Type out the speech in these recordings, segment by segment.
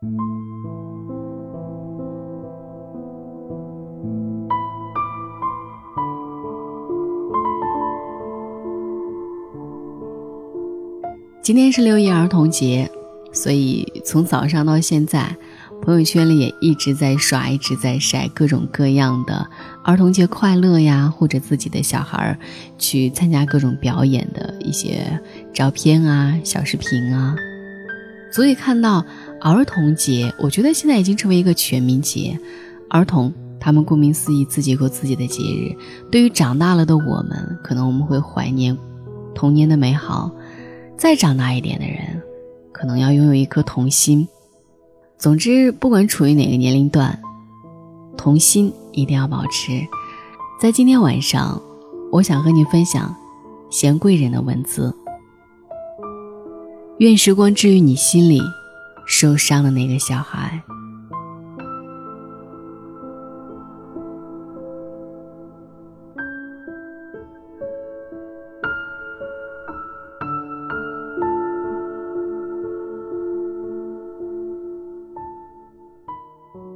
今天是六一儿童节，所以从早上到现在，朋友圈里也一直在刷，一直在晒各种各样的儿童节快乐呀，或者自己的小孩去参加各种表演的一些照片啊、小视频啊。所以看到儿童节，我觉得现在已经成为一个全民节。儿童他们顾名思义，自己过自己的节日。对于长大了的我们，可能我们会怀念童年的美好。再长大一点的人，可能要拥有一颗童心。总之，不管处于哪个年龄段，童心一定要保持。在今天晚上，我想和你分享贤贵人的文字。愿时光治愈你心里受伤的那个小孩。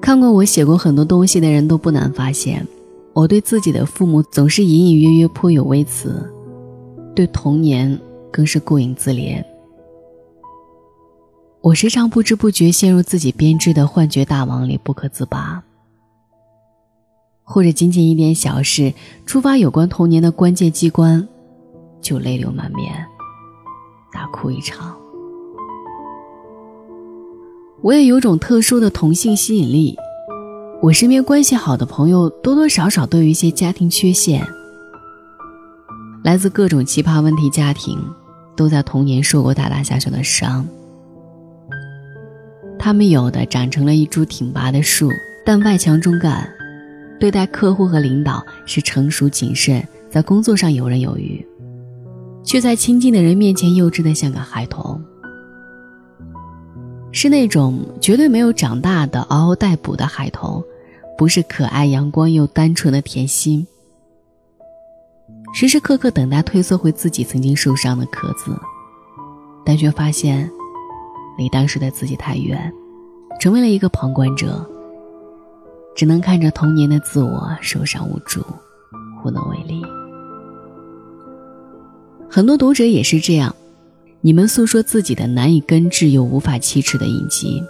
看过我写过很多东西的人都不难发现，我对自己的父母总是隐隐约约颇有微词，对童年更是顾影自怜。我时常不知不觉陷入自己编织的幻觉大网里不可自拔，或者仅仅一点小事触发有关童年的关键机关，就泪流满面，大哭一场。我也有种特殊的同性吸引力，我身边关系好的朋友多多少少都有一些家庭缺陷，来自各种奇葩问题家庭，都在童年受过大大小小的伤。他们有的长成了一株挺拔的树，但外强中干，对待客户和领导是成熟谨慎，在工作上游刃有余，却在亲近的人面前幼稚的像个孩童。是那种绝对没有长大的嗷嗷待哺的孩童，不是可爱阳光又单纯的甜心。时时刻刻等待褪色回自己曾经受伤的壳子，但却发现离当时的自己太远，成为了一个旁观者，只能看着童年的自我受伤无助，无能为力。很多读者也是这样。你们诉说自己的难以根治又无法启齿的隐疾，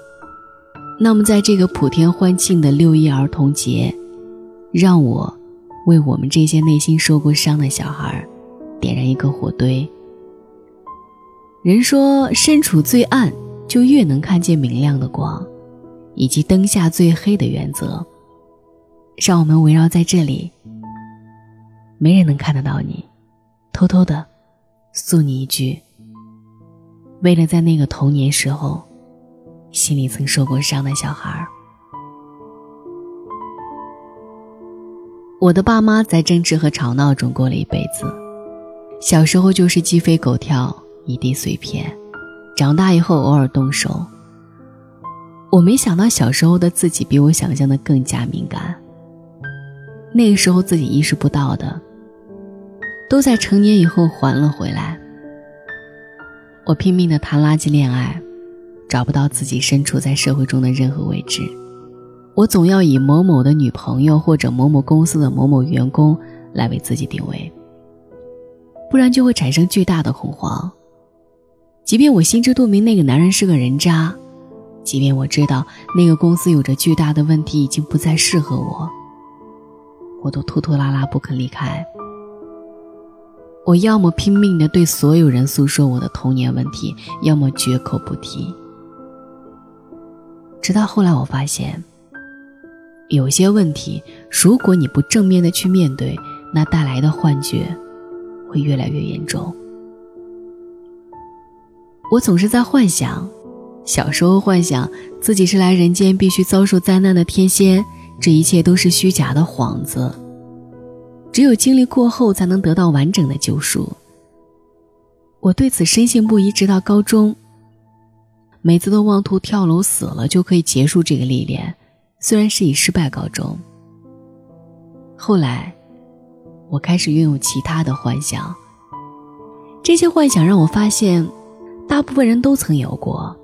那么在这个普天欢庆的六一儿童节，让我为我们这些内心受过伤的小孩点燃一个火堆。人说，身处最暗，就越能看见明亮的光，以及灯下最黑的原则。让我们围绕在这里，没人能看得到你，偷偷的诉你一句。为了在那个童年时候，心里曾受过伤的小孩儿，我的爸妈在争执和吵闹中过了一辈子。小时候就是鸡飞狗跳，一地碎片；长大以后偶尔动手。我没想到小时候的自己比我想象的更加敏感。那个时候自己意识不到的，都在成年以后还了回来。我拼命的谈垃圾恋爱，找不到自己身处在社会中的任何位置。我总要以某某的女朋友或者某某公司的某某员工来为自己定位，不然就会产生巨大的恐慌。即便我心知肚明那个男人是个人渣，即便我知道那个公司有着巨大的问题已经不再适合我，我都拖拖拉拉不肯离开。我要么拼命的对所有人诉说我的童年问题，要么绝口不提。直到后来，我发现，有些问题，如果你不正面的去面对，那带来的幻觉会越来越严重。我总是在幻想，小时候幻想自己是来人间必须遭受灾难的天仙，这一切都是虚假的幌子。只有经历过后，才能得到完整的救赎。我对此深信不疑，直到高中。每次都妄图跳楼死了就可以结束这个历练，虽然是以失败告终。后来，我开始拥有其他的幻想。这些幻想让我发现，大部分人都曾有过。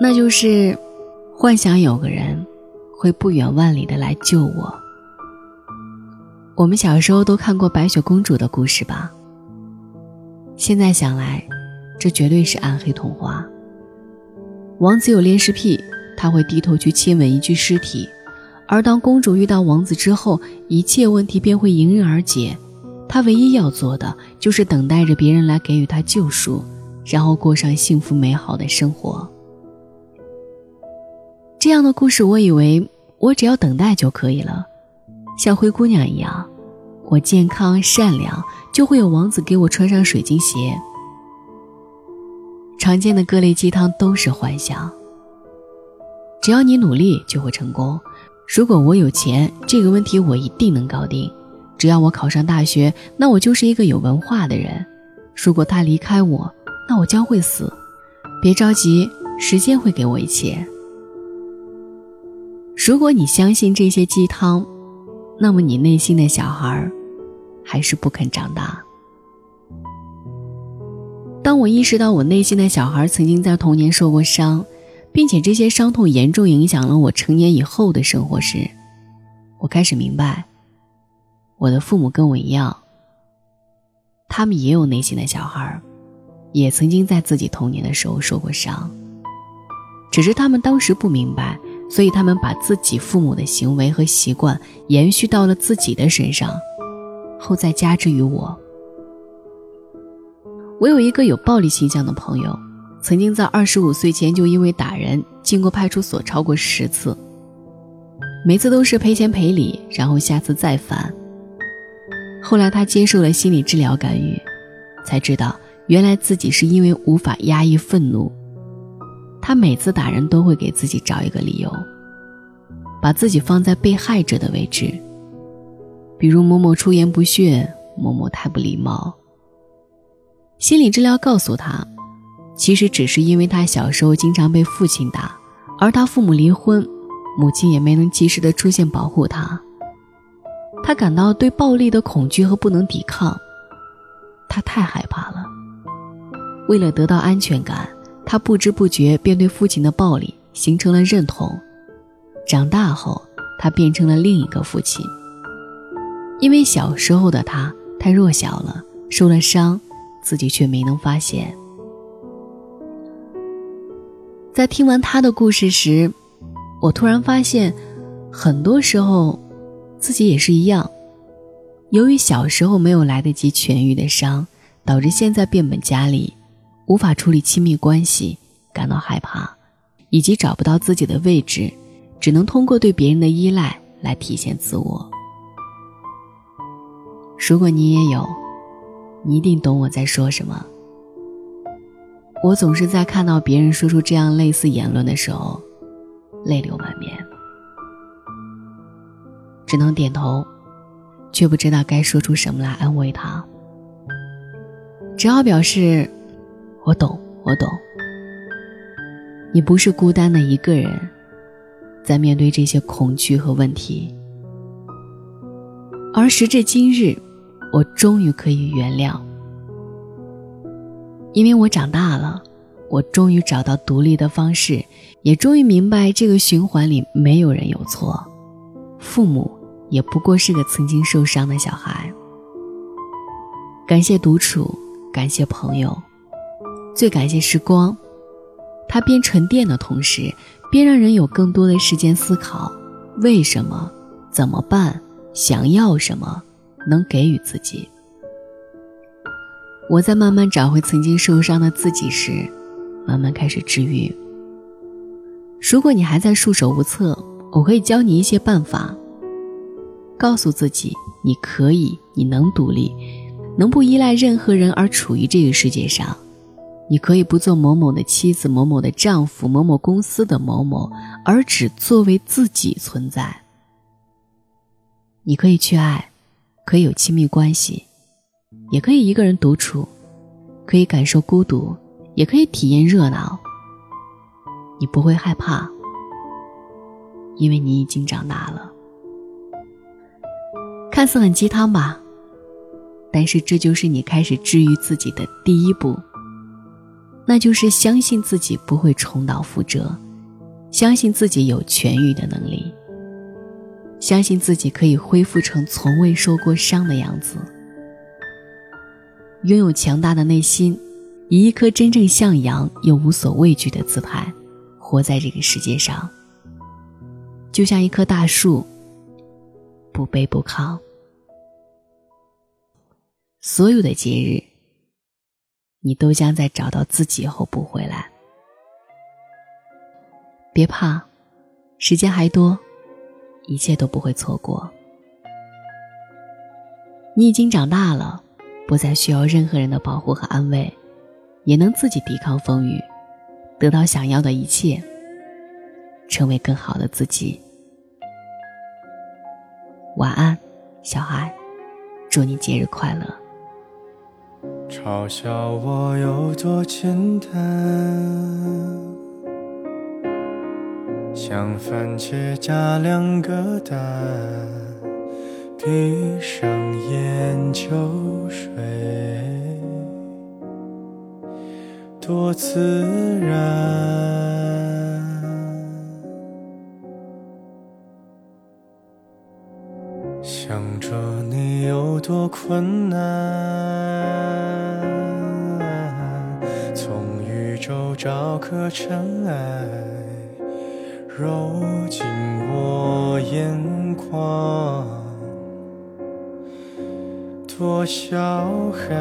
那就是幻想有个人会不远万里的来救我。我们小时候都看过白雪公主的故事吧？现在想来，这绝对是暗黑童话。王子有恋尸癖，他会低头去亲吻一具尸体，而当公主遇到王子之后，一切问题便会迎刃而解。她唯一要做的就是等待着别人来给予她救赎，然后过上幸福美好的生活。这样的故事，我以为我只要等待就可以了，像灰姑娘一样，我健康善良，就会有王子给我穿上水晶鞋。常见的各类鸡汤都是幻想。只要你努力，就会成功。如果我有钱，这个问题我一定能搞定。只要我考上大学，那我就是一个有文化的人。如果他离开我，那我将会死。别着急，时间会给我一切。如果你相信这些鸡汤，那么你内心的小孩还是不肯长大。当我意识到我内心的小孩曾经在童年受过伤，并且这些伤痛严重影响了我成年以后的生活时，我开始明白，我的父母跟我一样，他们也有内心的小孩，也曾经在自己童年的时候受过伤，只是他们当时不明白，所以他们把自己父母的行为和习惯延续到了自己的身上，后再加之于我。我有一个有暴力倾向的朋友，曾经在二十五岁前就因为打人进过派出所超过十次，每次都是赔钱赔礼，然后下次再犯。后来他接受了心理治疗干预，才知道原来自己是因为无法压抑愤怒。他每次打人都会给自己找一个理由，把自己放在被害者的位置，比如某某出言不逊，某某太不礼貌。心理治疗告诉他，其实只是因为他小时候经常被父亲打，而他父母离婚，母亲也没能及时的出现保护他。他感到对暴力的恐惧和不能抵抗，他太害怕了。为了得到安全感，他不知不觉便对父亲的暴力形成了认同。长大后，他变成了另一个父亲。因为小时候的他太弱小了，受了伤。自己却没能发现。在听完他的故事时，我突然发现，很多时候，自己也是一样。由于小时候没有来得及痊愈的伤，导致现在变本加厉，无法处理亲密关系，感到害怕，以及找不到自己的位置，只能通过对别人的依赖来体现自我。如果你也有。你一定懂我在说什么。我总是在看到别人说出这样类似言论的时候，泪流满面，只能点头，却不知道该说出什么来安慰他。只好表示，我懂，我懂。你不是孤单的一个人，在面对这些恐惧和问题，而时至今日。我终于可以原谅，因为我长大了，我终于找到独立的方式，也终于明白这个循环里没有人有错，父母也不过是个曾经受伤的小孩。感谢独处，感谢朋友，最感谢时光，它边沉淀的同时，边让人有更多的时间思考为什么、怎么办、想要什么。能给予自己。我在慢慢找回曾经受伤的自己时，慢慢开始治愈。如果你还在束手无策，我可以教你一些办法。告诉自己，你可以，你能独立，能不依赖任何人而处于这个世界上。你可以不做某某的妻子、某某的丈夫、某某公司的某某，而只作为自己存在。你可以去爱。可以有亲密关系，也可以一个人独处，可以感受孤独，也可以体验热闹。你不会害怕，因为你已经长大了。看似很鸡汤吧，但是这就是你开始治愈自己的第一步。那就是相信自己不会重蹈覆辙，相信自己有痊愈的能力，相信自己可以恢复成从未受过伤的样子，拥有强大的内心，以一颗真正向阳又无所畏惧的姿态，活在这个世界上，就像一棵大树，不卑不亢。所有的节日，你都将在找到自己后补回来。别怕，时间还多，一切都不会错过。你已经长大了，不再需要任何人的保护和安慰，也能自己抵抗风雨，得到想要的一切，成为更好的自己。晚安，小爱，祝你节日快乐。嘲笑我有多简单，像番茄加两个蛋，闭上眼就睡，多自然。想着你有多困难。从宇宙找颗尘埃，揉进我眼眶，多小孩。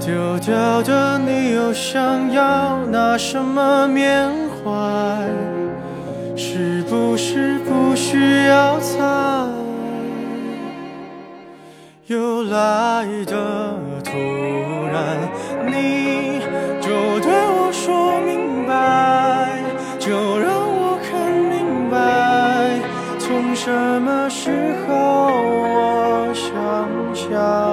丢掉的想要拿什么缅怀？是不是不需要猜？又来的突然，你就对我说明白，就让我看明白，从什么时候我像小孩，我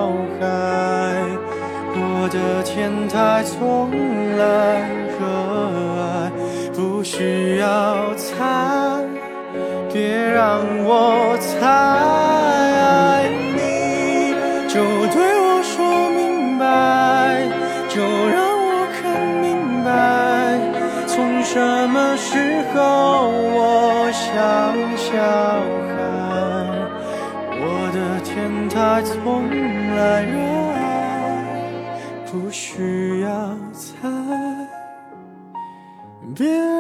的天台从来热爱，不需要猜，别让我猜。别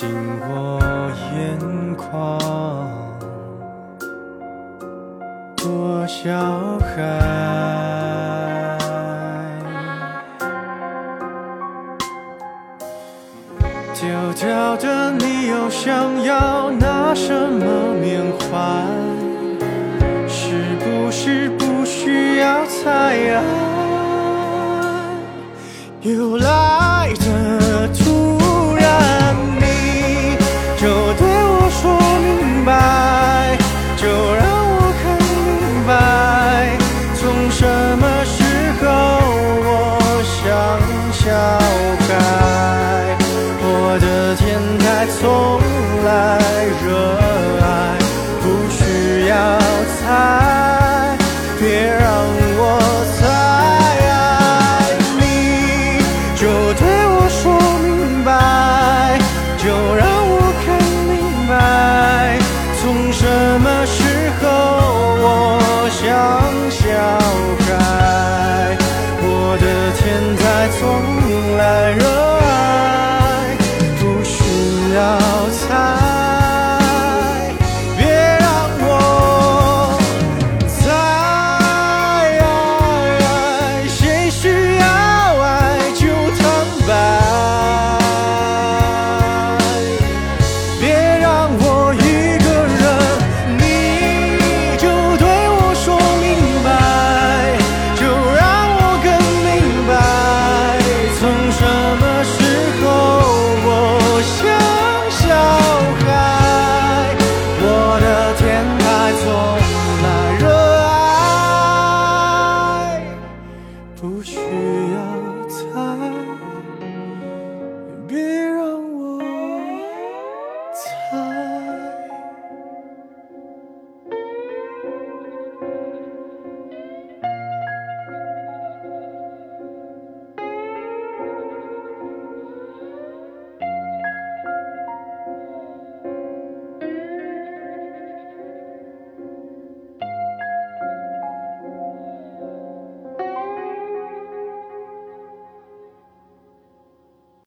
进我眼眶，多小孩。丢掉的你又想要拿什么缅怀？是不是不需要猜？又来